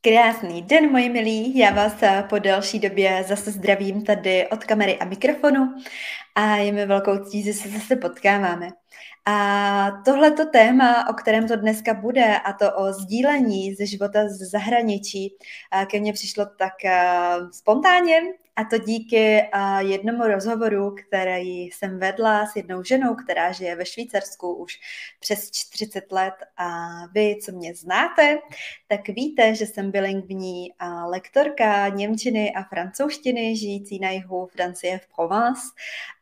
Krásný den, moji milí. Já vás eh, po delší době zase zdravím tady od kamery a mikrofonu a je mi velkou ctí, že se zase potkáváme. A tohleto téma, o kterém to dneska bude, a to o sdílení ze života z zahraničí, eh, ke mně přišlo tak eh, spontánně a to díky jednomu rozhovoru, který jsem vedla s jednou ženou, která žije ve Švýcarsku už přes 40 let. A vy, co mě znáte, tak víte, že jsem bilingvní lektorka Němčiny a francouzštiny, žijící na jihu Francie v Provence.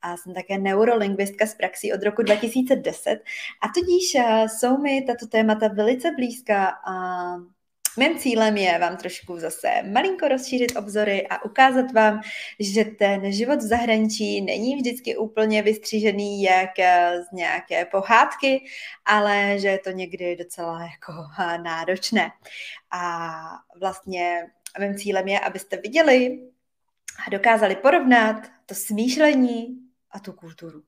A jsem také neurolingvistka z praxí od roku 2010. A tudíž jsou mi tato témata velice blízká a Mým cílem je vám trošku zase malinko rozšířit obzory a ukázat vám, že ten život v zahraničí není vždycky úplně vystřížený jak eh, z nějaké pohádky, ale že je to někdy docela jako eh, náročné. A vlastně mým cílem je, abyste viděli a dokázali porovnat to smýšlení a tu kulturu.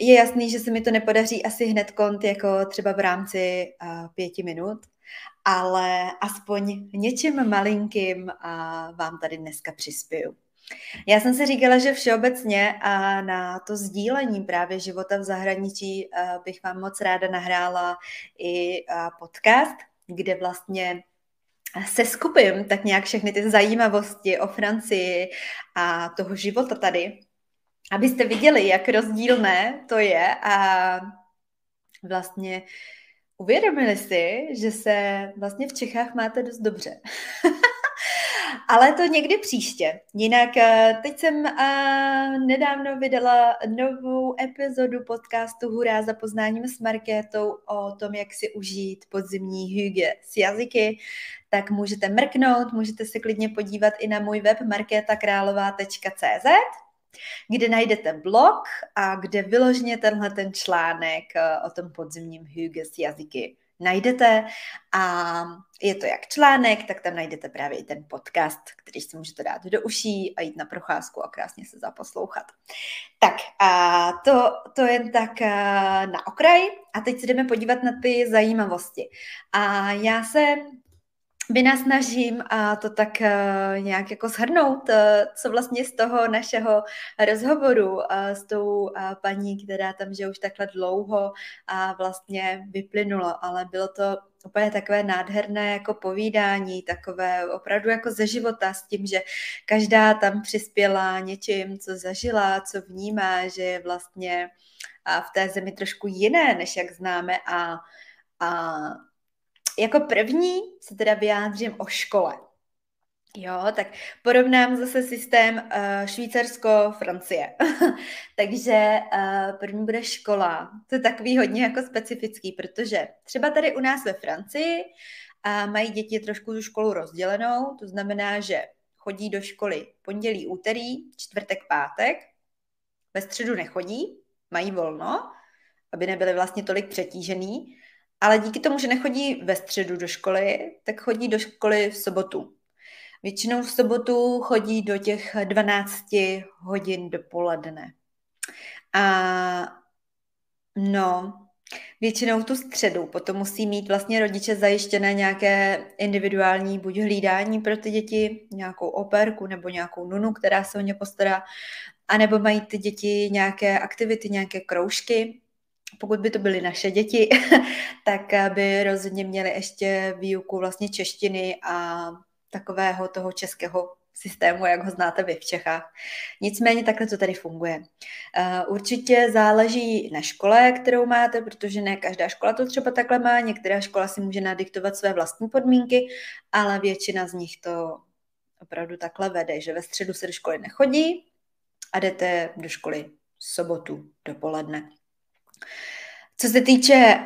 Je jasný, že se mi to nepodaří asi hned kont jako třeba v rámci uh, pěti minut, ale aspoň něčím malinkým vám tady dneska přispěju. Já jsem si říkala, že všeobecně a na to sdílení právě života v zahraničí bych vám moc ráda nahrála i podcast, kde vlastně se skupím tak nějak všechny ty zajímavosti o Francii a toho života tady, abyste viděli, jak rozdílné to je a vlastně Uvědomili si, že se vlastně v Čechách máte dost dobře. Ale to někdy příště. Jinak eh, teď jsem eh, nedávno vydala novou epizodu podcastu Hurá za poznáním s Markétou o tom, jak si užít podzimní hygge s jazyky. Tak můžete mrknout, můžete se klidně podívat i na můj web markétakrálová.cz kde najdete blog a kde vyložně tenhle ten článek eh, o tom podzimním hygge s jazyky najdete a je to jak článek, tak tam najdete právě i ten podcast, který si můžete dát do uší a jít na procházku a krásně se zaposlouchat. Tak a to, to jen tak eh, na okraj a teď se jdeme podívat na ty zajímavosti. A já se vynasnažím a to tak uh, nějak jako shrnout, uh, co vlastně z toho našeho rozhovoru uh, s tou paní, která tam žije už takhle dlouho a vlastně vyplynulo, ale bylo to úplně takové nádherné jako povídání, takové opravdu jako ze života s tím, že každá tam přispěla něčím, co zažila, co vnímá, že je vlastně v té zemi trošku jiné, než jak známe. A, a jako první se teda vyjádřím o škole. Jo, tak porovnám zase systém uh, Švýcarsko-Francie. Takže uh, první bude škola. To je takový hodně jako specifický, protože třeba tady u nás ve Francii uh, mají děti trošku tu školu rozdělenou, to znamená, že chodí do školy pondělí, úterý, čtvrtek, pátek, ve středu nechodí, mají volno, aby nebyli vlastně tolik přetížený ale díky tomu, že nechodí ve středu do školy, tak chodí do školy v sobotu. Většinou v sobotu chodí do těch 12 hodin dopoledne. A no, většinou tu středu potom musí mít vlastně rodiče zajištěné nějaké individuální buď hlídání pro ty děti, nějakou operku nebo nějakou nunu, která se o ně postará, anebo mají ty děti nějaké aktivity, nějaké kroužky, pokud by to byly naše děti, tak by rozhodně měly ještě výuku vlastně češtiny a takového toho českého systému, jak ho znáte vy v Čechách. Nicméně takhle to tady funguje. Eh, určitě záleží na škole, kterou máte, protože ne každá škola to třeba takhle má, některá škola si může nadiktovat své vlastní podmínky, ale většina z nich to opravdu takhle vede, že ve středu se do školy nechodí a jdete do školy sobotu dopoledne. Co se týče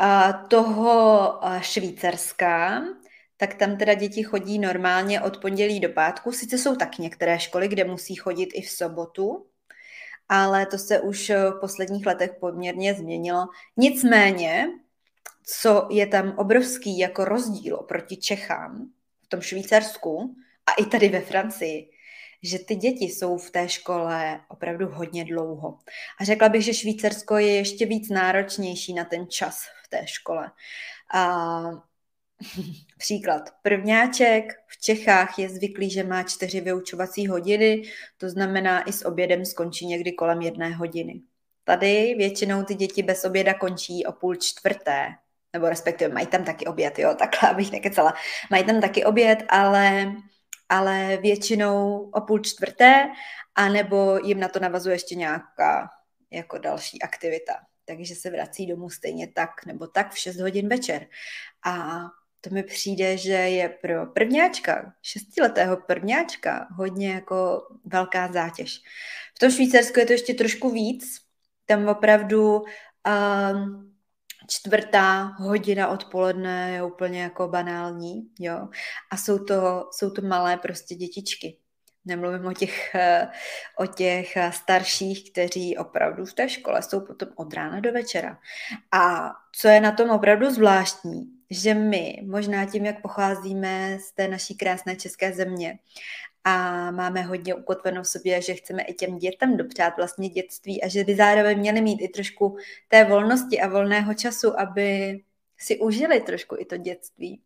toho Švýcarska, tak tam teda děti chodí normálně od pondělí do pátku. Sice jsou tak některé školy, kde musí chodit i v sobotu, ale to se už v posledních letech poměrně změnilo. Nicméně, co je tam obrovský jako rozdíl proti Čechám v tom Švýcarsku a i tady ve Francii, že ty děti jsou v té škole opravdu hodně dlouho. A řekla bych, že Švýcarsko je ještě víc náročnější na ten čas v té škole. A Příklad. Prvňáček v Čechách je zvyklý, že má čtyři vyučovací hodiny, to znamená i s obědem skončí někdy kolem jedné hodiny. Tady většinou ty děti bez oběda končí o půl čtvrté, nebo respektive mají tam taky oběd, jo, takhle abych nekecala. Mají tam taky oběd, ale, ale většinou o půl čtvrté, anebo jim na to navazuje ještě nějaká jako další aktivita. Takže se vrací domů stejně tak nebo tak v 6 hodin večer. A to mi přijde, že je pro prvňáčka, šestiletého prvňáčka, hodně jako velká zátěž. V tom Švýcarsku je to ještě trošku víc. Tam opravdu um, čtvrtá hodina odpoledne je úplně jako banální, jo. A jsou to, jsou to malé prostě dětičky. Nemluvím o těch, o těch starších, kteří opravdu v té škole jsou potom od rána do večera. A co je na tom opravdu zvláštní, že my, možná tím, jak pocházíme z té naší krásné české země a máme hodně ukotvenou v sobě, že chceme i těm dětem dopřát vlastně dětství a že by zároveň měli mít i trošku té volnosti a volného času, aby si užili trošku i to dětství.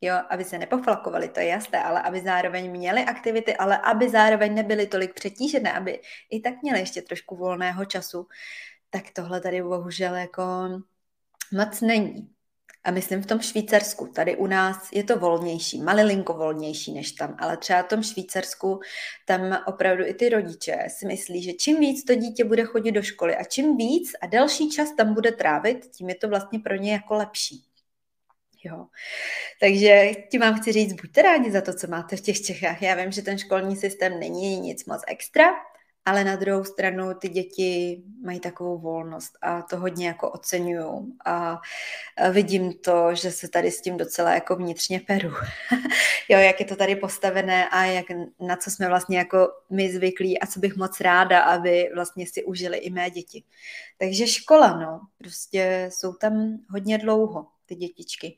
Jo, aby se nepoflakovali, to je jasné, ale aby zároveň měli aktivity, ale aby zároveň nebyly tolik přetížené, aby i tak měli ještě trošku volného času, tak tohle tady bohužel jako moc není. A myslím v tom Švýcarsku, tady u nás je to volnější, malilinko volnější než tam, ale třeba v tom Švýcarsku, tam opravdu i ty rodiče si myslí, že čím víc to dítě bude chodit do školy a čím víc a delší čas tam bude trávit, tím je to vlastně pro ně jako lepší. Jo. Takže ti vám chci říct, buďte rádi za to, co máte v těch Čechách. Já vím, že ten školní systém není nic moc extra, ale na druhou stranu ty děti mají takovou volnost a to hodně jako oceňuju a vidím to, že se tady s tím docela jako vnitřně peru. jo, jak je to tady postavené a jak, na co jsme vlastně jako my zvyklí a co bych moc ráda, aby vlastně si užili i mé děti. Takže škola, no, prostě jsou tam hodně dlouho ty dětičky.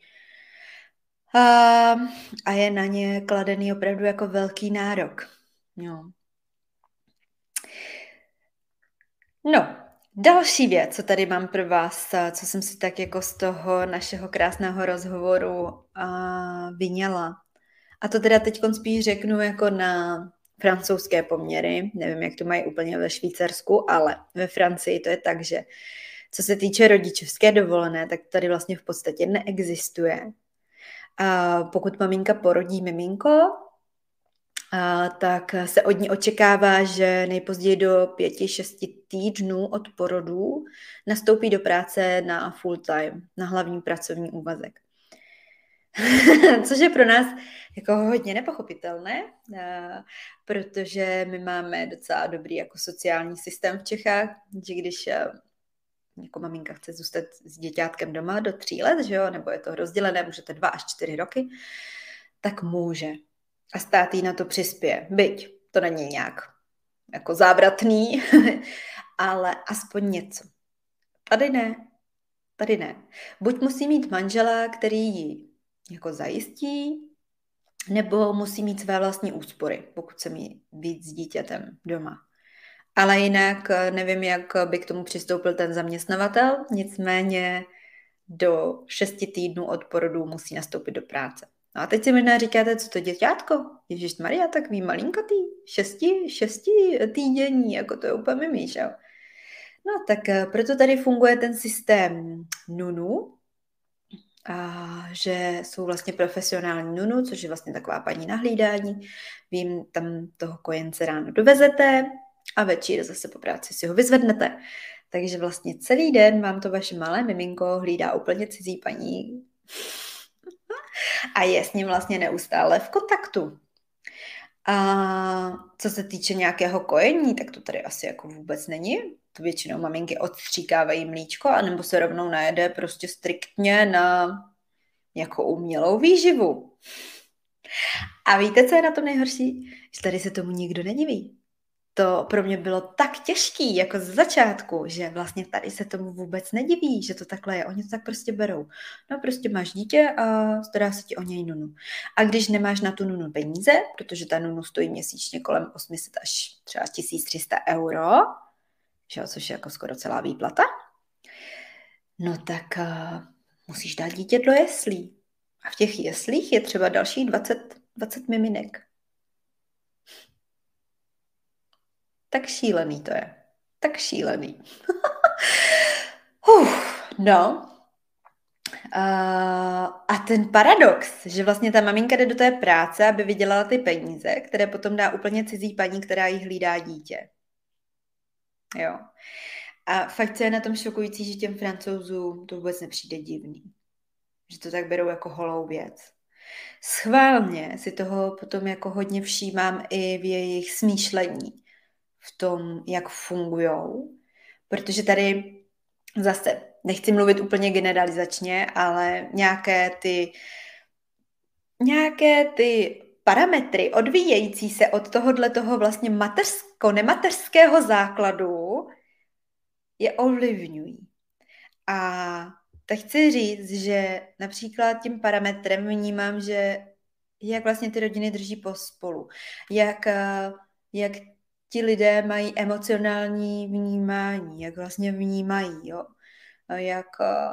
A, a je na ně kladený opravdu jako velký nárok. Jo. No, další věc, co tady mám pro vás, co jsem si tak jako z toho našeho krásného rozhovoru uh, vyněla. A to teda teď spíš řeknu jako na francouzské poměry. Nevím, jak to mají úplně ve Švýcarsku, ale ve Francii to je tak, že co se týče rodičovské dovolené, tak tady vlastně v podstatě neexistuje. A pokud maminka porodí miminko, tak se od ní očekává, že nejpozději do pěti, šesti týdnů od porodu nastoupí do práce na full time, na hlavní pracovní úvazek. Což je pro nás jako hodně nepochopitelné, protože my máme docela dobrý jako sociální systém v Čechách, že když jako maminka chce zůstat s děťátkem doma do tří let, že jo, nebo je to rozdělené, můžete dva až čtyři roky, tak může. A stát jí na to přispěje. Byť to není nějak jako závratný, ale aspoň něco. Tady ne. Tady ne. Buď musí mít manžela, který ji jako zajistí, nebo musí mít své vlastní úspory, pokud se mi být s dítětem doma. Ale jinak eh, nevím, jak by k tomu přistoupil ten zaměstnavatel, nicméně do šesti týdnů od porodu musí nastoupit do práce. No a teď si možná říkáte, co to děťátko? Ježíš Maria, takový malinkatý, šesti, šesti týdění, jako to je úplně mimíš, jo? No tak eh, proto tady funguje ten systém NUNU, a že jsou vlastně profesionální nunu, což je vlastně taková paní nahlídání. Vím, tam toho kojence ráno dovezete, a večer zase po práci si ho vyzvednete. Takže vlastně celý den vám to vaše malé miminko hlídá úplně cizí paní a je s ním vlastně neustále v kontaktu. A co se týče nějakého kojení, tak to tady asi jako vůbec není. To většinou maminky odstříkávají mlíčko, anebo se rovnou najede prostě striktně na jako umělou výživu. A víte, co je na tom nejhorší? Že tady se tomu nikdo nediví to pro mě bylo tak těžký, jako z začátku, že vlastně tady se tomu vůbec nediví, že to takhle je. Oni to tak prostě berou. No prostě máš dítě a stará se ti o něj nunu. A když nemáš na tu nunu peníze, protože ta nunu stojí měsíčně kolem 800 až třeba 1300 euro, že, což je jako skoro celá výplata, no tak uh, musíš dát dítě do jeslí. A v těch jeslích je třeba dalších 20, 20 miminek. Tak šílený to je. Tak šílený. Uf, no. Uh, a ten paradox, že vlastně ta maminka jde do té práce, aby vydělala ty peníze, které potom dá úplně cizí paní, která jí hlídá dítě. Jo. A fakt, co je na tom šokující, že těm francouzům to vůbec nepřijde divný. Že to tak berou jako holou věc. Schválně si toho potom jako hodně všímám i v jejich smýšlení, v tom, jak fungujou, protože tady zase nechci mluvit úplně generalizačně, ale nějaké ty nějaké ty parametry odvíjející se od tohohle toho vlastně mateřsko-nemateřského základu je ovlivňují. A tak chci říct, že například tím parametrem vnímám, že jak vlastně ty rodiny drží pospolu, jak, jak ti lidé mají emocionální vnímání, jak vlastně vnímají, jo? jak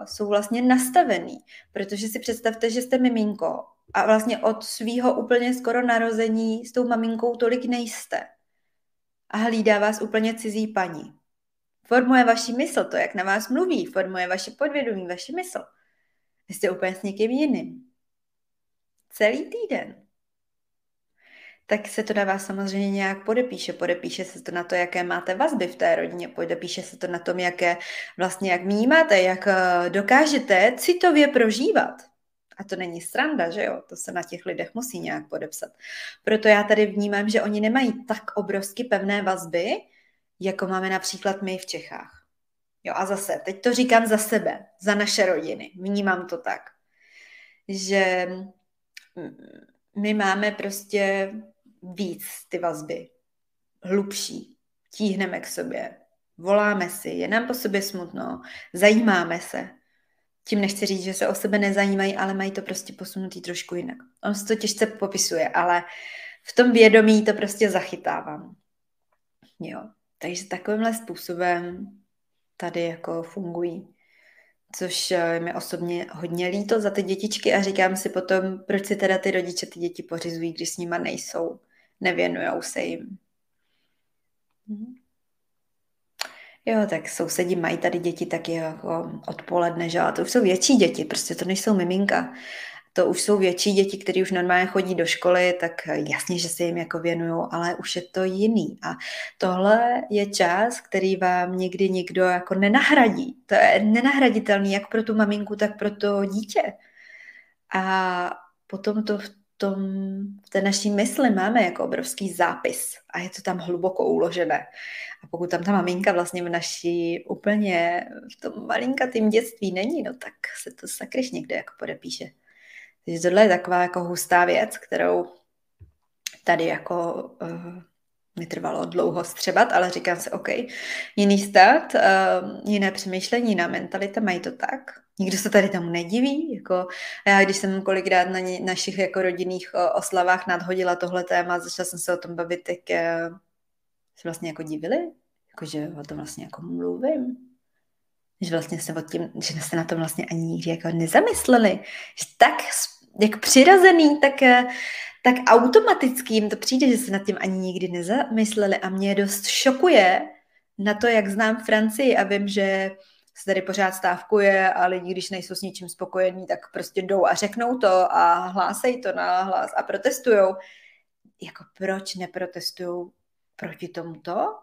jsou vlastně nastavený. Protože si představte, že jste miminko a vlastně od svého úplně skoro narození s tou maminkou tolik nejste. A hlídá vás úplně cizí paní. Formuje vaši mysl, to, jak na vás mluví, formuje vaše podvědomí, vaši mysl. Jste úplně s někým jiným. Celý týden. Tak se to na vás samozřejmě nějak podepíše. Podepíše se to na to, jaké máte vazby v té rodině, podepíše se to na tom, jaké vlastně jak vnímáte, jak eh, dokážete citově prožívat. A to není stranda, že jo? To se na těch lidech musí nějak podepsat. Proto já tady vnímám, že oni nemají tak obrovsky pevné vazby, jako máme například my v Čechách. Jo a zase, teď to říkám za sebe, za naše rodiny. Vnímám to tak, že my máme prostě víc ty vazby, hlubší, tíhneme k sobě, voláme si, je nám po sobě smutno, zajímáme se. Tím nechci říct, že se o sebe nezajímají, ale mají to prostě posunutý trošku jinak. On se to těžce popisuje, ale v tom vědomí to prostě zachytávám. Jo. Takže takovýmhle způsobem tady jako fungují. Což eh, mi osobně hodně líto za ty dětičky a říkám si potom, proč si teda ty rodiče ty děti pořizují, když s nima nejsou, nevěnujou se jim. Mhm. Jo, tak sousedí mají tady děti taky jako odpoledne, že? A to už jsou větší děti, prostě to nejsou miminka to už jsou větší děti, které už normálně chodí do školy, tak jasně, že se jim jako věnují, ale už je to jiný. A tohle je čas, který vám někdy nikdo jako nenahradí. To je nenahraditelný jak pro tu maminku, tak pro to dítě. A potom to v tom, v té naší mysli máme jako obrovský zápis a je to tam hluboko uložené. A pokud tam ta maminka vlastně v naší úplně v tom malinkatým dětství není, no tak se to sakryš někde jako podepíše. Takže tohle je taková jako hustá věc, kterou tady jako uh, mi trvalo dlouho střebat, ale říkám si, OK, jiný stát, uh, jiné přemýšlení, jiná mentalita, mají to tak. Nikdo se tady tomu nediví. Jako já, když jsem kolikrát na ně, našich jako rodinných oslavách nadhodila tohle téma, začala jsem se o tom bavit, tak uh, se vlastně jako divili, jako, že o tom vlastně jako mluvím že vlastně se o tím, že se na tom vlastně ani nikdy jako nezamysleli. Že tak jak přirozený, tak, eh, tak automaticky jim to přijde, že se nad tím ani nikdy nezamysleli a mě dost šokuje na to, jak znám Francii a vím, že se tady pořád stávkuje a lidi, když nejsou s ničím spokojení, tak prostě jdou a řeknou to a hlásejí to na hlas a protestujou. Jako proč neprotestují proti tomuto?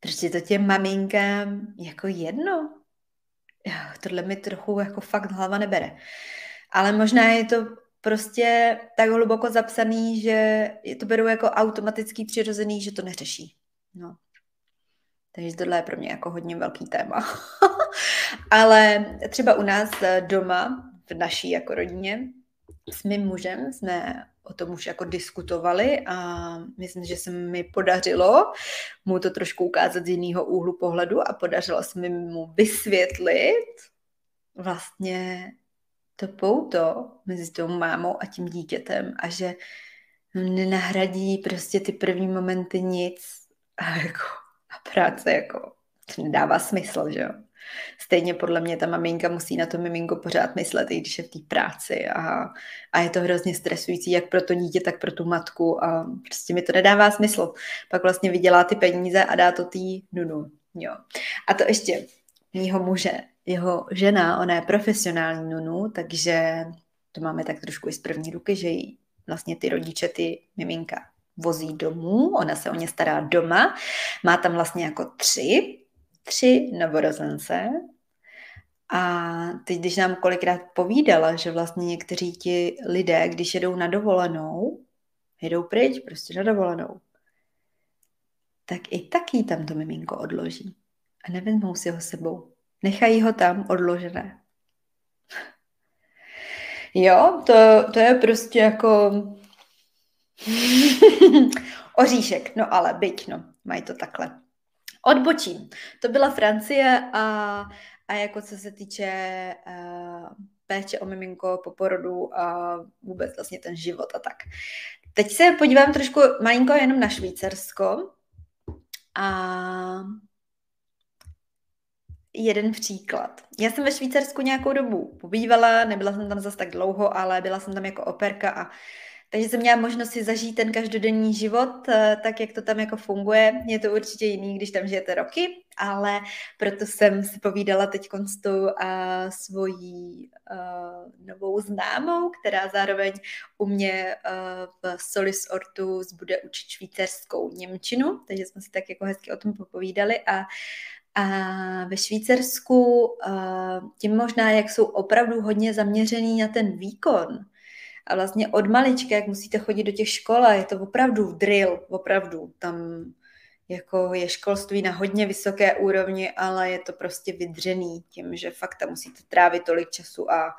Proč je to těm maminkám jako jedno? Tohle mi trochu jako fakt hlava nebere. Ale možná je to prostě tak hluboko zapsaný, že to berou jako automatický přirozený, že to neřeší. No. Takže tohle je pro mě jako hodně velký téma. Ale třeba u nás doma, v naší jako rodině, s mým mužem jsme o tom už jako diskutovali a myslím, že se mi podařilo mu to trošku ukázat z jiného úhlu pohledu a podařilo se mi mu vysvětlit vlastně to pouto mezi tou mámou a tím dítětem a že nenahradí prostě ty první momenty nic a jako a práce jako to nedává smysl, že jo. Stejně podle mě ta maminka musí na to miminko pořád myslet, i když je v té práci a, a je to hrozně stresující, jak pro to dítě, tak pro tu matku a prostě mi to nedává smysl. Pak vlastně vydělá ty peníze a dá to tý nunu. Jo. A to ještě mýho muže, jeho žena, ona je profesionální nunu, takže to máme tak trošku i z první ruky, že jí vlastně ty rodiče, ty miminka vozí domů, ona se o ně stará doma, má tam vlastně jako tři, tři novorozence a teď, když nám kolikrát povídala, že vlastně někteří ti lidé, když jedou na dovolenou, jedou pryč prostě na dovolenou, tak i taky tam to miminko odloží a nevezmou si ho sebou. Nechají ho tam odložené. Jo, to, to je prostě jako oříšek, no ale byť, no, mají to takhle. Odbočím. To byla Francie a, a jako co se týče uh, péče o miminko po porodu a vůbec vlastně ten život a tak. Teď se podívám trošku malinko jenom na Švýcarsko a jeden příklad. Já jsem ve Švýcarsku nějakou dobu pobývala, nebyla jsem tam zase tak dlouho, ale byla jsem tam jako operka a takže jsem měla možnost si zažít ten každodenní život, eh, tak jak to tam jako funguje. Je to určitě jiný, když tam žijete roky, ale proto jsem si povídala teď s tou a svojí uh, novou známou, která zároveň u mě v Solis Ortus bude učit švýcarskou Němčinu, takže jsme si tak jako hezky o tom popovídali a a ve Švýcarsku tím možná, jak jsou opravdu hodně zaměřený na ten výkon, a vlastně od malička, jak musíte chodit do těch škol, je to opravdu drill, opravdu. Tam jako je školství na hodně vysoké úrovni, ale je to prostě vydřený tím, že fakt tam musíte trávit tolik času a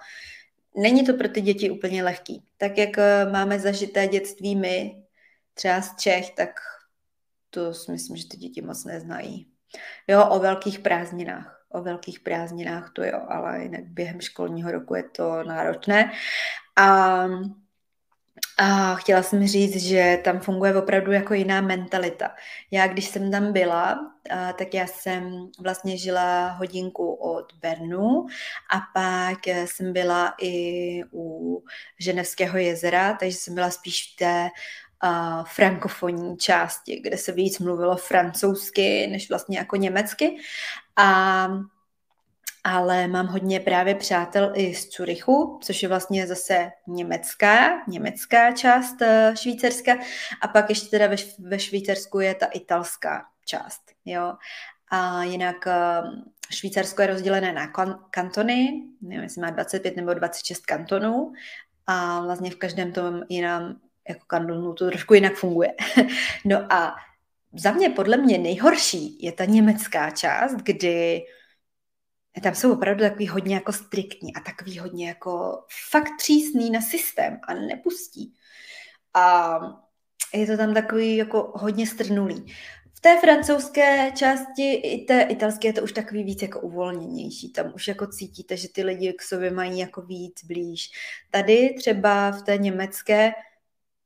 není to pro ty děti úplně lehký. Tak jak eh, máme zažité dětství my, třeba z Čech, tak to si myslím, že ty děti moc neznají. Jo, o velkých prázdninách. O velkých prázdninách to jo, ale jinak během školního roku je to náročné. A, a chtěla jsem říct, že tam funguje opravdu jako jiná mentalita. Já, když jsem tam byla, a, tak já jsem vlastně žila hodinku od Bernu a pak jsem byla i u Ženevského jezera, takže jsem byla spíš v té uh, frankofonní části, kde se víc mluvilo francouzsky než vlastně jako německy. A ale mám hodně právě přátel i z Curychu, což je vlastně zase německá, německá část uh, Švýcarska a pak ještě teda ve, ve Švýcarsku je ta italská část, jo. A jinak uh, Švýcarsko je rozdělené na kan- kantony, nevím, jestli má 25 nebo 26 kantonů a vlastně v každém tom jiném jako kantonu to trošku jinak funguje. no a za mě, podle mě nejhorší je ta německá část, kdy tam jsou opravdu takový hodně jako striktní a takový hodně jako fakt přísný na systém a nepustí. A je to tam takový jako hodně strnulý. V té francouzské části i té italské je to už takový víc jako uvolněnější. Tam už jako cítíte, že ty lidi k sobě mají jako víc blíž. Tady třeba v té německé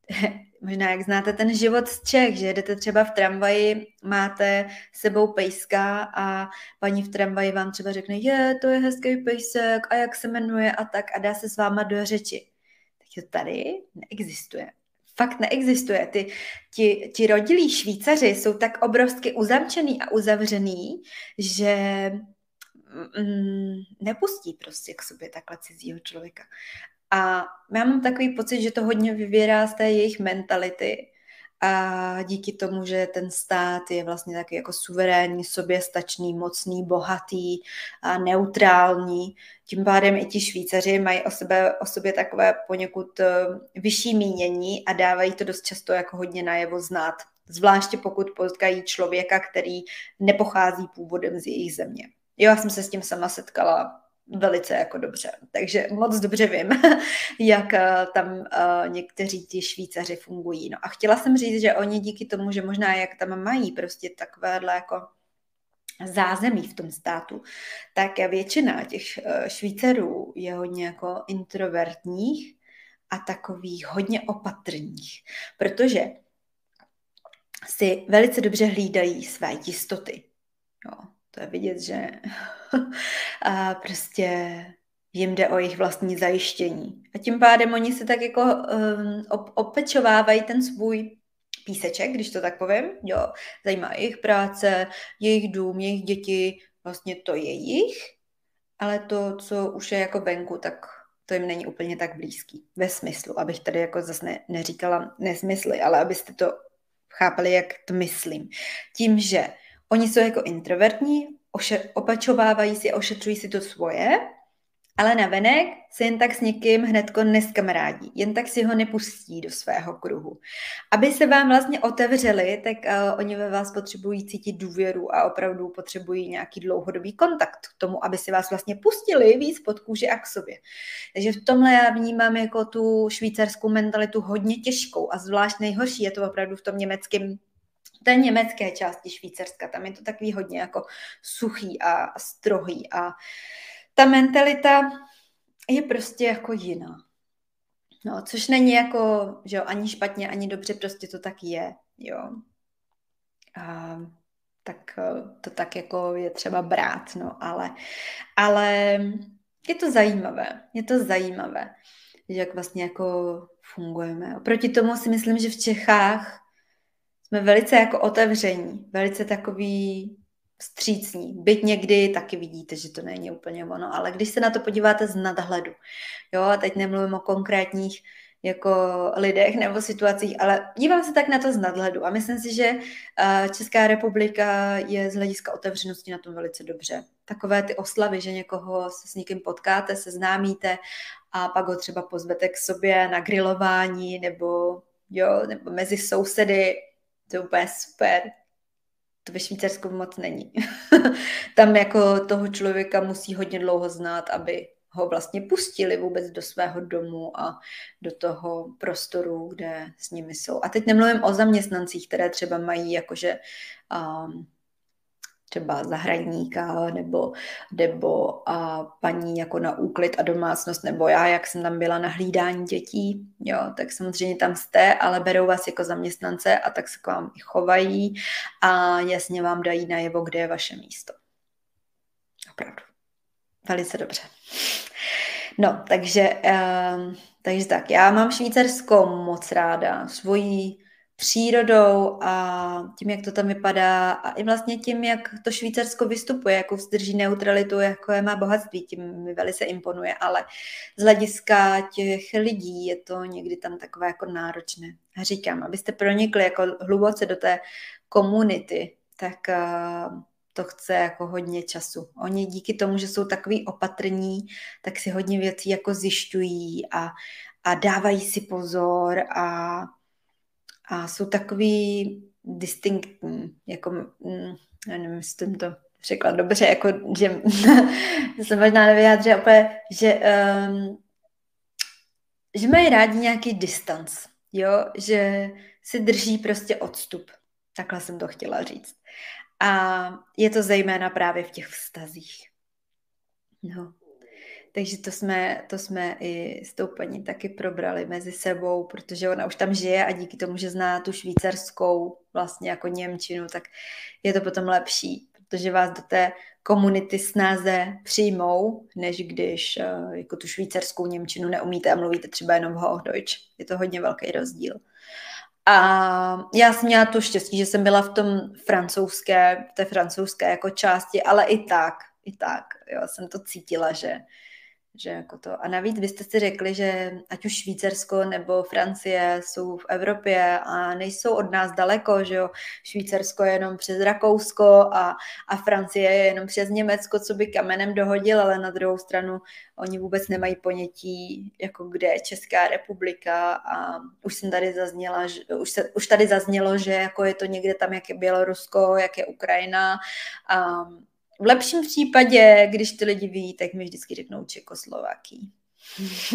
možná jak znáte ten život z Čech, že jdete třeba v tramvaji, máte sebou pejska a paní v tramvaji vám třeba řekne, je, to je hezký pejsek a jak se jmenuje a tak a dá se s váma do řeči. Tak to tady neexistuje. Fakt neexistuje. Ty, ti, ti rodilí Švýcaři jsou tak obrovsky uzamčený a uzavřený, že mm, nepustí prostě k sobě takhle cizího člověka. A já mám takový pocit, že to hodně vyvěrá z té jejich mentality. A díky tomu, že ten stát je vlastně taky jako suverénní, soběstačný, mocný, bohatý a neutrální, tím pádem i ti Švýcaři mají o, sebe, o sobě takové poněkud eh, vyšší mínění a dávají to dost často jako hodně najevo znát. Zvláště pokud potkají člověka, který nepochází původem z jejich země. Jo, já jsem se s tím sama setkala velice jako dobře. Takže moc dobře vím, jak eh, tam uh, někteří ti Švýcaři fungují. No a chtěla jsem říct, že oni díky tomu, že možná jak tam mají prostě takovéhle jako zázemí v tom státu, tak většina těch uh, Švýcarů je hodně jako introvertních a takových hodně opatrných, protože si velice dobře hlídají své jistoty. Jo To je vidět, že a prostě jim jde o jejich vlastní zajištění. A tím pádem oni se tak jako um, opečovávají ten svůj píseček, když to tak povím, jo, zajímá jejich práce, jejich dům, jejich děti, vlastně to je jejich, ale to, co už je jako venku, tak to jim není úplně tak blízký. Ve smyslu, abych tady jako zase ne, neříkala nesmysly, ale abyste to chápali, jak to myslím. Tím, že oni jsou jako introvertní, oše, opačovávají si, ošetřují si to svoje, ale navenek se jen tak s někým hnedko neskamarádí, jen tak si ho nepustí do svého kruhu. Aby se vám vlastně otevřeli, tak uh, oni ve vás potřebují cítit důvěru a opravdu potřebují nějaký dlouhodobý kontakt k tomu, aby si vás vlastně pustili víc pod kůži a k sobě. Takže v tomhle já vnímám jako tu švýcarskou mentalitu hodně těžkou a zvlášť nejhorší je to opravdu v tom německém té německé části Švýcarska, tam je to takový hodně jako suchý a strohý a ta mentalita je prostě jako jiná. No, což není jako, že jo, ani špatně, ani dobře, prostě to tak je, jo. A, tak eh, to tak jako je třeba brát, no, ale, ale je to zajímavé, je to zajímavé, jak vlastně jako fungujeme. Oproti tomu si myslím, že v Čechách jsme velice jako otevření, velice takový vstřícní. Byť někdy taky vidíte, že to není úplně ono, ale když se na to podíváte z nadhledu, jo, a teď nemluvím o konkrétních jako lidech nebo situacích, ale dívám se tak na to z nadhledu a myslím si, že Česká republika je z hlediska otevřenosti na tom velice dobře. Takové ty oslavy, že někoho se s někým potkáte, seznámíte a pak ho třeba pozvete k sobě na grilování nebo, jo, nebo mezi sousedy, to je úplně super to ve Švýcarsku moc není. Tam jako toho člověka musí hodně dlouho znát, aby ho vlastně pustili vůbec do svého domu a do toho prostoru, kde s nimi jsou. A teď nemluvím o zaměstnancích, které třeba mají jakože um, třeba zahradníka nebo, nebo a paní jako na úklid a domácnost, nebo já, jak jsem tam byla na hlídání dětí, jo, tak samozřejmě tam jste, ale berou vás jako zaměstnance a tak se k vám i chovají a jasně vám dají najevo, kde je vaše místo. Opravdu. Velice dobře. No, takže, uh, takže tak, já mám Švýcarsko moc ráda, svoji přírodou a tím, jak to tam vypadá a i vlastně tím, jak to Švýcarsko vystupuje, jako vzdrží neutralitu, jako je má bohatství, tím mi velice imponuje, ale z hlediska těch lidí je to někdy tam takové jako náročné. A říkám, abyste pronikli jako hluboce do té komunity, tak uh, to chce jako hodně času. Oni díky tomu, že jsou takový opatrní, tak si hodně věcí jako zjišťují a, a dávají si pozor a a jsou takový distinktní, jako, mm, já nevím, jestli to řekla dobře, jako, že se možná nevyjádřila úplně, že, um, že mají rádi nějaký distanc, jo, že si drží prostě odstup. Takhle jsem to chtěla říct. A je to zejména právě v těch vztazích. No. Takže to jsme, to jsme i s tou paní taky probrali mezi sebou, protože ona už tam žije a díky tomu, že zná tu švýcarskou vlastně jako Němčinu, tak je to potom lepší, protože vás do té komunity snáze přijmou, než když eh, jako tu švýcarskou Němčinu neumíte a mluvíte třeba jenom Hochdeutsch. Je to hodně velký rozdíl. A já jsem měla to štěstí, že jsem byla v tom francouzské, v té francouzské jako části, ale i tak, i tak, jo, jsem to cítila, že že jako to. A navíc byste si řekli, že ať už Švýcarsko nebo Francie jsou v Evropě a nejsou od nás daleko, že jo. Švýcarsko je jenom přes Rakousko a, a Francie je jenom přes Německo, co by kamenem dohodil, ale na druhou stranu oni vůbec nemají ponětí, jako kde je Česká republika a už jsem tady zazněla, že, už, se, už tady zaznělo, že jako je to někde tam, jak je Bělorusko, jak je Ukrajina a v lepším případě, když ty lidi ví, tak mi vždycky řeknou Čekoslovaký.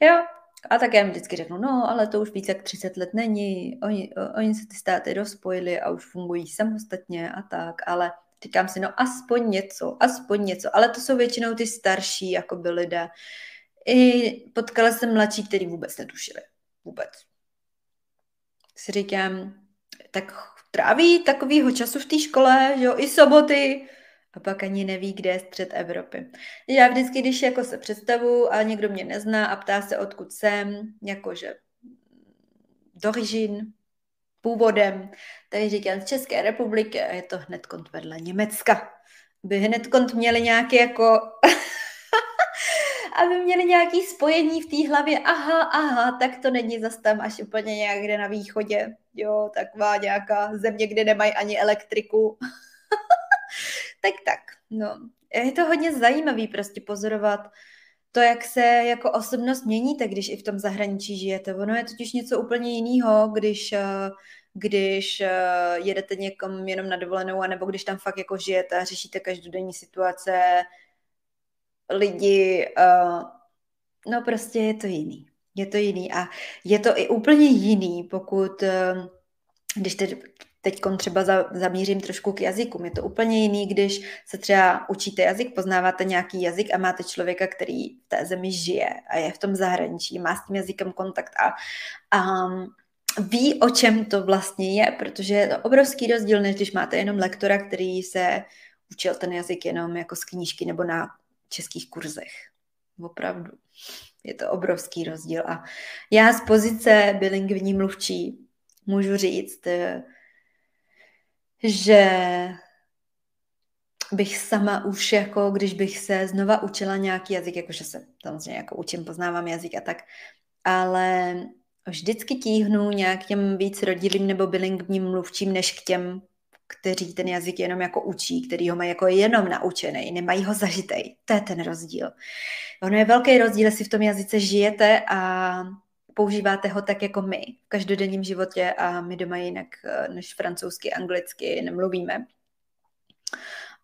jo, a tak já mi vždycky řeknu, no, ale to už víc jak 30 let není, oni, oni se ty státy rozpojili a už fungují samostatně a tak, ale říkám si, no aspoň něco, aspoň něco, ale to jsou většinou ty starší jako by lidé. I potkala jsem mladší, který vůbec netušili. Vůbec. Si říkám, tak tráví takovýho času v té škole, že jo, i soboty, a pak ani neví, kde je střed Evropy. Já vždycky, když jako se představu a někdo mě nezná a ptá se, odkud jsem, jakože d'origine, původem, tak říkám z České republiky a je to hned kont vedle Německa. By hned kont měli nějaké jako aby měli nějaké spojení v té hlavě, aha, aha, tak to není zas tam až úplně někde na východě, jo, taková nějaká země, kde nemají ani elektriku. tak tak, no. Je to hodně zajímavý prostě pozorovat to, jak se jako osobnost měníte, když i v tom zahraničí žijete. Ono je totiž něco úplně jiného, když, eh, když eh, jedete někam jenom na dovolenou, anebo když tam fakt jako žijete a řešíte každodenní situace, lidi, uh, no prostě je to jiný. Je to jiný a je to i úplně jiný, pokud, uh, když teď, teď třeba za, zamířím trošku k jazykům, je to úplně jiný, když se třeba učíte jazyk, poznáváte nějaký jazyk a máte člověka, který v té zemi žije a je v tom zahraničí, má s tím jazykem kontakt a, a ví, o čem to vlastně je, protože je to obrovský rozdíl, než když máte jenom lektora, který se učil ten jazyk jenom jako z knížky nebo na českých kurzech. Opravdu. Je to obrovský rozdíl. A já z pozice bilingvní mluvčí můžu říct, eh, že bych sama už jako, když bych se znova učila nějaký jazyk, jakože se samozřejmě jako učím, poznávám jazyk a tak, ale vždycky tíhnu nějak těm víc rodilým nebo bilingvním mluvčím, než k těm kteří ten jazyk jenom jako učí, který ho mají jako jenom naučený, nemají ho zažitej. To je ten rozdíl. Ono je velký rozdíl, jestli v tom jazyce žijete a používáte ho tak jako my v každodenním životě a my doma jinak eh, než francouzsky, anglicky nemluvíme.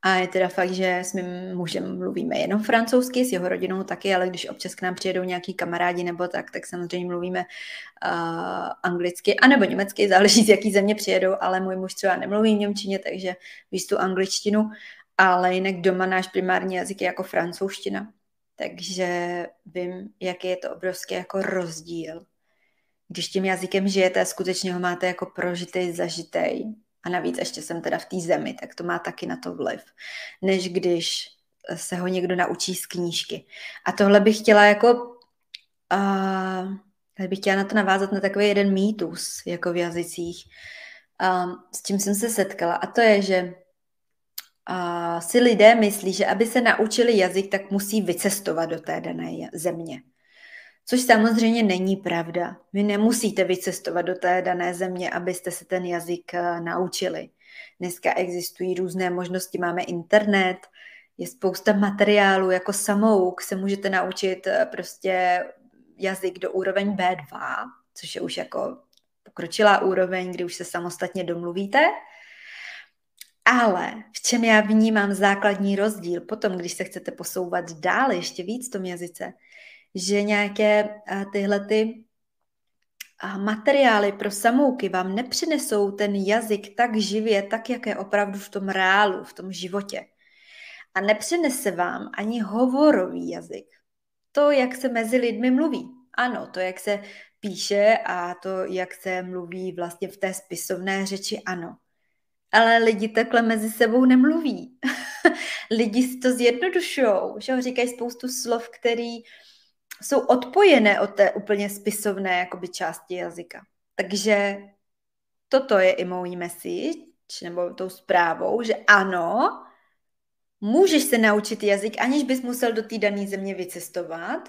A je teda fakt, že s mým mužem mluvíme jenom francouzsky, s jeho rodinou taky, ale když občas k nám přijedou nějaký kamarádi nebo tak, tak samozřejmě mluvíme uh, anglicky, anebo německy, záleží z jaký země přijedou, ale můj muž třeba nemluví v Němčině, takže víš tu angličtinu, ale jinak doma náš primární jazyk je jako francouzština. Takže vím, jaký je to obrovský jako rozdíl. Když tím jazykem žijete, skutečně ho máte jako prožitej, zažitej, a navíc ještě jsem teda v té zemi, tak to má taky na to vliv, než když se ho někdo naučí z knížky. A tohle bych chtěla jako, uh, bych chtěla na to navázat na takový jeden mýtus, jako v jazycích, uh, s čím jsem se setkala. A to je, že uh, si lidé myslí, že aby se naučili jazyk, tak musí vycestovat do té dané země. Což samozřejmě není pravda. Vy nemusíte vycestovat do té dané země, abyste se ten jazyk eh, naučili. Dneska existují různé možnosti, máme internet, je spousta materiálů, jako samouk se můžete naučit eh, prostě jazyk do úroveň B2, což je už jako pokročilá úroveň, kdy už se samostatně domluvíte. Ale v čem já vnímám základní rozdíl potom, když se chcete posouvat dál ještě víc v tom jazyce, že nějaké tyhle ty materiály pro samouky vám nepřinesou ten jazyk tak živě, tak, jak je opravdu v tom reálu, v tom životě. A nepřinese vám ani hovorový jazyk. To, jak se mezi lidmi mluví. Ano, to, jak se píše a to, jak se mluví vlastně v té spisovné řeči, ano. Ale lidi takhle mezi sebou nemluví. lidi si to zjednodušou, že říkají spoustu slov, který uh, jsou odpojené od té úplně spisovné jakoby, části jazyka. Takže toto je i můj message, nebo tou zprávou, že ano, můžeš se naučit jazyk, aniž bys musel do té dané země vycestovat,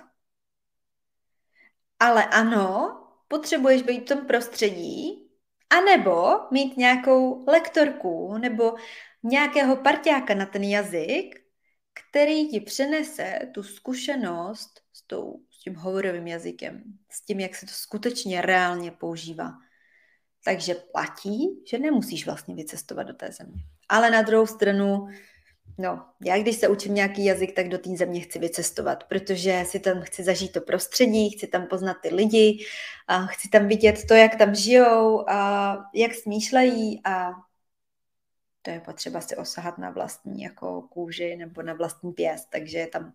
ale ano, potřebuješ být v tom prostředí, anebo mít nějakou lektorku nebo nějakého parťáka na ten jazyk, který ti přenese tu zkušenost tou, s tím hovorovým jazykem, s tím, jak se to skutečně reálně používá. Takže platí, že nemusíš vlastně vycestovat do té země. Ale na druhou stranu, no, já když se učím nějaký jazyk, tak do té země chci vycestovat, protože si tam chci zažít to prostředí, chci tam poznat ty lidi, a chci tam vidět to, jak tam žijou, a jak smýšlejí a to je potřeba si osahat na vlastní jako kůži nebo na vlastní pěst, takže je tam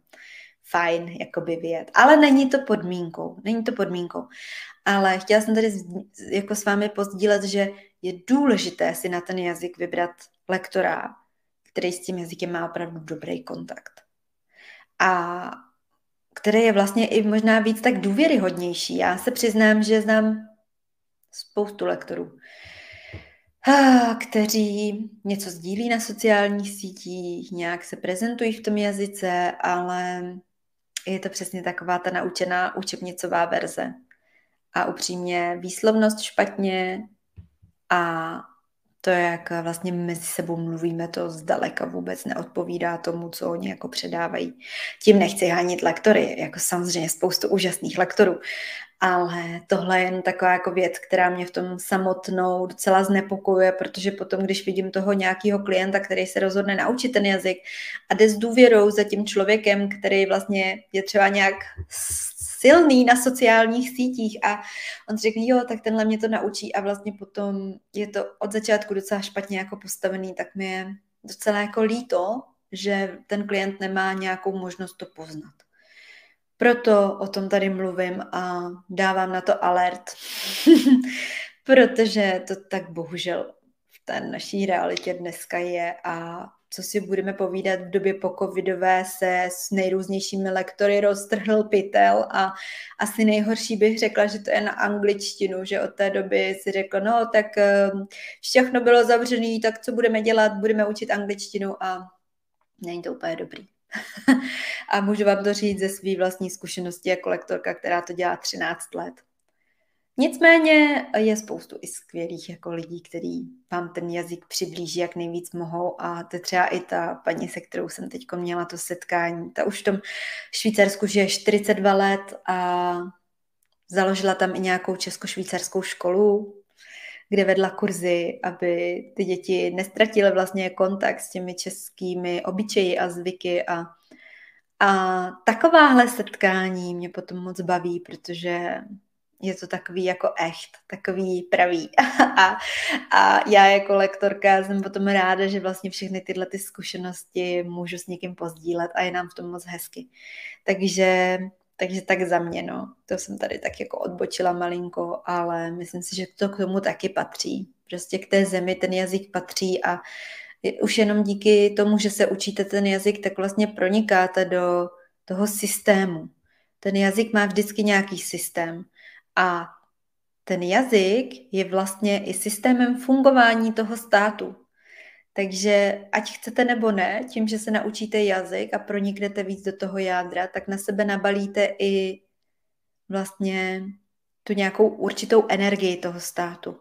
fajn jakoby vyjet. Ale není to podmínkou, není to podmínkou. Ale chtěla jsem tady jako s vámi pozdílet, že je důležité si na ten jazyk vybrat lektora, který s tím jazykem má opravdu dobrý kontakt. A který je vlastně i možná víc tak důvěryhodnější. Já se přiznám, že znám spoustu lektorů, kteří něco sdílí na sociálních sítích, nějak se prezentují v tom jazyce, ale je to přesně taková ta naučená učebnicová verze. A upřímně výslovnost špatně a to, jak vlastně mezi sebou mluvíme, to zdaleka vůbec neodpovídá tomu, co oni jako předávají. Tím nechci hánit lektory, jako samozřejmě spoustu úžasných lektorů, ale tohle je jen taková jako věc, která mě v tom samotnou docela znepokojuje, protože potom, když vidím toho nějakého klienta, který se rozhodne naučit ten jazyk a jde s důvěrou za tím člověkem, který vlastně je třeba nějak silný na sociálních sítích a on řekne, jo, tak tenhle mě to naučí a vlastně potom je to od začátku docela špatně jako postavený, tak mi je docela jako líto, že ten klient nemá nějakou možnost to poznat. Proto o tom tady mluvím a dávám na to alert, protože to tak bohužel v té naší realitě dneska je a co si budeme povídat, v době po covidové se s nejrůznějšími lektory roztrhl pytel a asi nejhorší bych řekla, že to je na angličtinu, že od té doby si řekl, no tak ehm, všechno bylo zavřené, tak co budeme dělat, budeme učit angličtinu a není to úplně dobrý. a můžu vám to říct ze své vlastní zkušenosti jako lektorka, která to dělá 13 let. Nicméně je spoustu i skvělých jako lidí, kteří vám ten jazyk přiblíží, jak nejvíc mohou a to je třeba i ta paní, se kterou jsem teď měla to setkání. Ta už v tom Švýcarsku žije 42 let a založila tam i nějakou česko-švýcarskou školu, kde vedla kurzy, aby ty děti nestratily vlastně kontakt s těmi českými obyčeji a zvyky a a takováhle setkání mě potom moc baví, protože je to takový jako echt, takový pravý. a, a já jako lektorka jsem potom ráda, že vlastně všechny tyhle ty zkušenosti můžu s někým pozdílet a je nám v tom moc hezky. Takže, takže tak za mě, no. To jsem tady tak jako odbočila malinko, ale myslím si, že to k tomu taky patří. Prostě k té zemi ten jazyk patří a už jenom díky tomu, že se učíte ten jazyk, tak vlastně pronikáte do toho systému. Ten jazyk má vždycky nějaký systém. A ten jazyk je vlastně i systémem fungování toho státu. Takže ať chcete nebo ne, tím, že se naučíte jazyk a proniknete víc do toho jádra, tak na sebe nabalíte i vlastně tu nějakou určitou energii toho státu.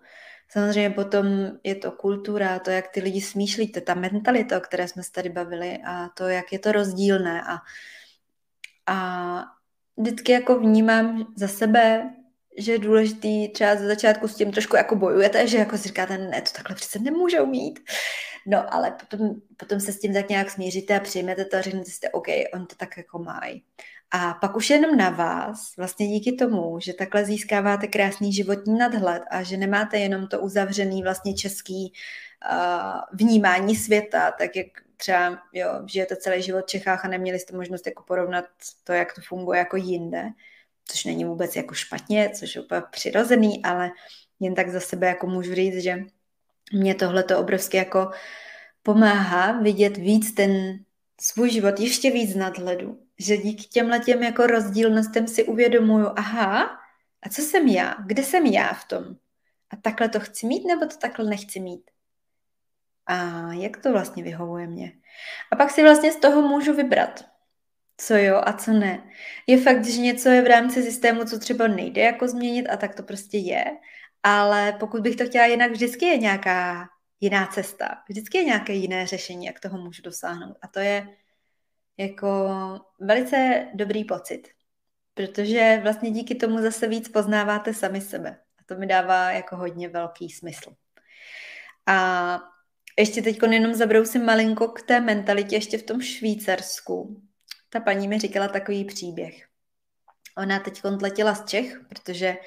Samozřejmě potom je to kultura, to, jak ty lidi smýšlí, ta mentalita, o které jsme se tady bavili a to, jak je to rozdílné. A, a vždycky jako vnímám za sebe že je důležitý třeba ze začátku s tím trošku jako bojujete, že jako si říkáte, ne, to takhle přece nemůžou mít. No, ale potom, potom se s tím tak nějak smíříte a přijmete to a řeknete si, OK, on to tak jako mají. A pak už jenom na vás, vlastně díky tomu, že takhle získáváte krásný životní nadhled a že nemáte jenom to uzavřený vlastně český uh, vnímání světa, tak jak třeba jo, žijete celý život v Čechách a neměli jste možnost jako porovnat to, jak to funguje jako jinde, což není vůbec jako špatně, což je úplně přirozený, ale jen tak za sebe jako můžu říct, že mě tohle to obrovsky jako pomáhá vidět víc ten svůj život ještě víc nadhledu. Že díky těmhle těm jako rozdílnostem si uvědomuju, aha, a co jsem já? Kde jsem já v tom? A takhle to chci mít, nebo to takhle nechci mít? A jak to vlastně vyhovuje mě? A pak si vlastně z toho můžu vybrat co jo a co ne. Je fakt, že něco je v rámci systému, co třeba nejde jako změnit a tak to prostě je, ale pokud bych to chtěla jinak, vždycky je nějaká jiná cesta. Vždycky je nějaké jiné řešení, jak toho můžu dosáhnout. A to je jako velice dobrý pocit, protože vlastně díky tomu zase víc poznáváte sami sebe. A to mi dává jako hodně velký smysl. A ještě teď jenom zabrousím malinko k té mentalitě ještě v tom Švýcarsku, ta paní mi říkala takový příběh. Ona teď letěla z Čech, protože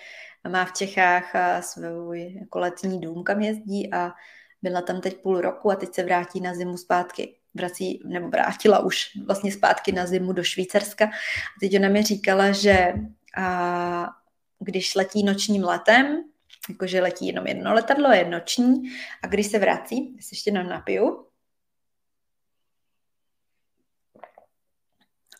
má v Čechách svůj jako letní dům, kam jezdí a byla tam teď půl roku a teď se vrátí na zimu zpátky. Vrací, nebo vrátila už vlastně zpátky na zimu do Švýcarska. A teď ona mi říkala, že a, když letí nočním letem, jakože letí jenom jedno letadlo, je noční a když se vrací, se ještě napiju,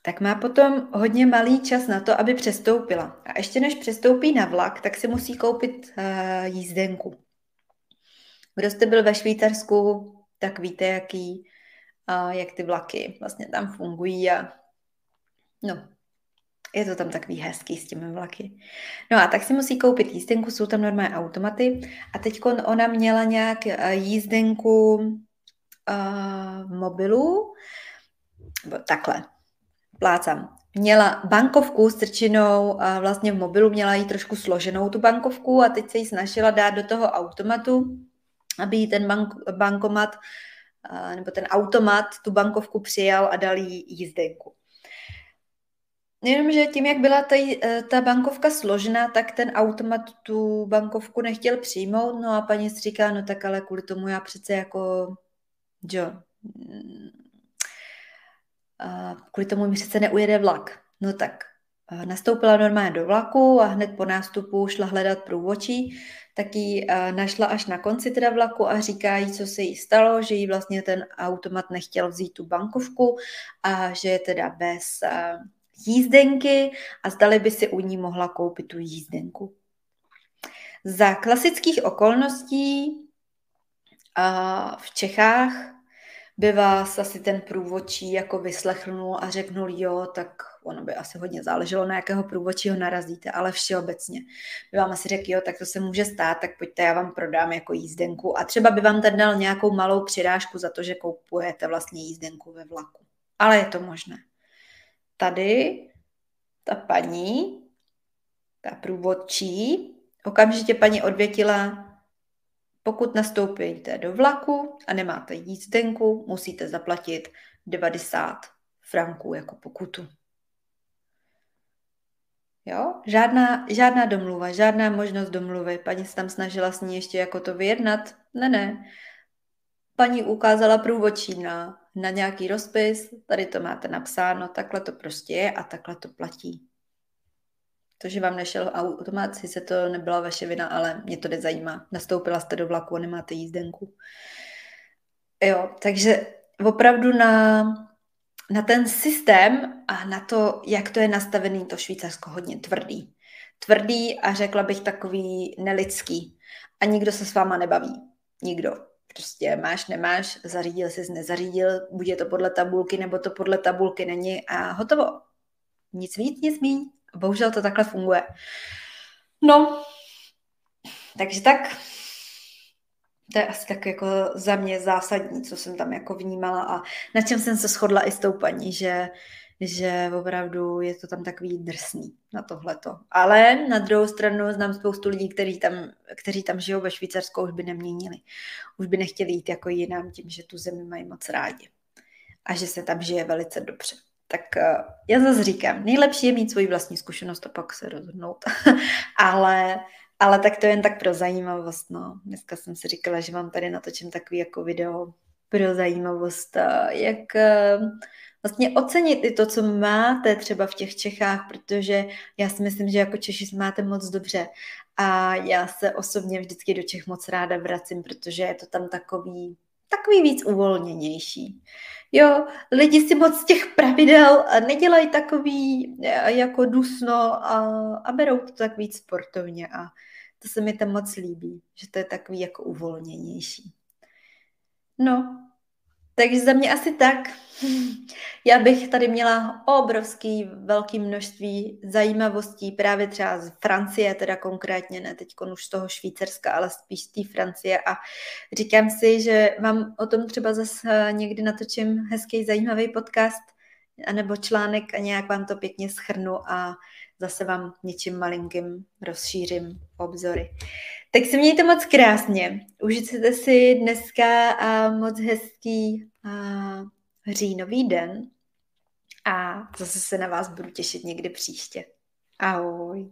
tak má potom hodně malý čas na to, aby přestoupila. A ještě než přestoupí na vlak, tak si musí koupit uh, jízdenku. Kdo jste byl ve Švýcarsku, tak víte, jaký, uh, jak ty vlaky vlastně tam fungují a no, je to tam takový hezký s těmi vlaky. No a tak si musí koupit jízdenku, jsou tam normální automaty a teď ona měla nějak uh, jízdenku uh, v mobilu, takhle, plácám. Měla bankovku strčenou a vlastně v mobilu měla jí trošku složenou tu bankovku a teď se jí snažila dát do toho automatu, aby jí ten bank, bankomat nebo ten automat tu bankovku přijal a dal jí jízdenku. Jenomže tím, jak byla ta, e, ta bankovka složená, tak ten automat tu bankovku nechtěl přijmout, no a paní si říká, no tak ale kvůli tomu já přece jako, jo, kvůli tomu mi přece neujede vlak. No tak nastoupila normálně do vlaku a hned po nástupu šla hledat průvočí, tak ji našla až na konci teda vlaku a říká jí, co se jí stalo, že jí vlastně ten automat nechtěl vzít tu bankovku a že je teda bez jízdenky a zdali by si u ní mohla koupit tu jízdenku. Za klasických okolností v Čechách by vás asi ten průvodčí jako vyslechnul a řeknul, jo, tak ono by asi hodně záleželo, na jakého průvodčího narazíte, ale všeobecně by vám asi řekl, jo, tak to se může stát, tak pojďte, já vám prodám jako jízdenku a třeba by vám tady dal nějakou malou přirážku za to, že koupujete vlastně jízdenku ve vlaku. Ale je to možné. Tady ta paní, ta průvodčí, okamžitě paní odvětila, pokud nastoupíte do vlaku a nemáte jízdenku, musíte zaplatit 90 franků jako pokutu. Jo? Žádná, žádná domluva, žádná možnost domluvy. Paní se tam snažila s ní ještě jako to vyjednat. Ne, ne. Paní ukázala průvočí na, na nějaký rozpis, tady to máte napsáno, takhle to prostě je a takhle to platí. To, že vám nešel automat, se to nebyla vaše vina, ale mě to nezajímá. Nastoupila jste do vlaku a nemáte jízdenku. Jo, takže opravdu na, na ten systém a na to, jak to je nastavený, to Švýcarsko hodně tvrdý. Tvrdý a řekla bych takový nelidský. A nikdo se s váma nebaví. Nikdo. Prostě máš, nemáš, zařídil jsi, nezařídil, buď je to podle tabulky, nebo to podle tabulky není a hotovo. Nic víc, nic míň. Bohužel to takhle funguje. No, takže tak, to je asi tak jako za mě zásadní, co jsem tam jako vnímala a na čem jsem se shodla i s tou paní, že, že opravdu je to tam takový drsný na tohleto. Ale na druhou stranu znám spoustu lidí, kteří tam, kteří tam žijou ve Švýcarsku, už by neměnili. Už by nechtěli jít jako jinam tím, že tu zemi mají moc rádi. A že se tam žije velice dobře. Tak uh, já zase říkám, nejlepší je mít svoji vlastní zkušenost a pak se rozhodnout. ale, ale tak to je jen tak pro zajímavost. No. Dneska jsem si říkala, že vám tady natočím takový jako video pro zajímavost, uh, jak uh, vlastně ocenit i to, co máte třeba v těch Čechách, protože já si myslím, že jako Češi máte moc dobře. A já se osobně vždycky do Čech moc ráda vracím, protože je to tam takový, takový víc uvolněnější. Jo, lidi si moc těch pravidel nedělají takový e, jako dusno a, a berou to tak víc sportovně a to se mi tam moc líbí, že to je takový jako uvolněnější. No, takže za mě asi tak. Já bych tady měla obrovský, velký množství zajímavostí právě třeba z Francie, teda konkrétně, ne teď už z toho Švýcarska, ale spíš z té Francie a říkám si, že vám o tom třeba zase někdy natočím hezký, zajímavý podcast anebo článek a nějak vám to pěkně schrnu a zase vám něčím malinkým rozšířím obzory. Tak se mějte moc krásně. Užijte si dneska a moc hezký a říjnový den a zase se na vás budu těšit někdy příště. Ahoj.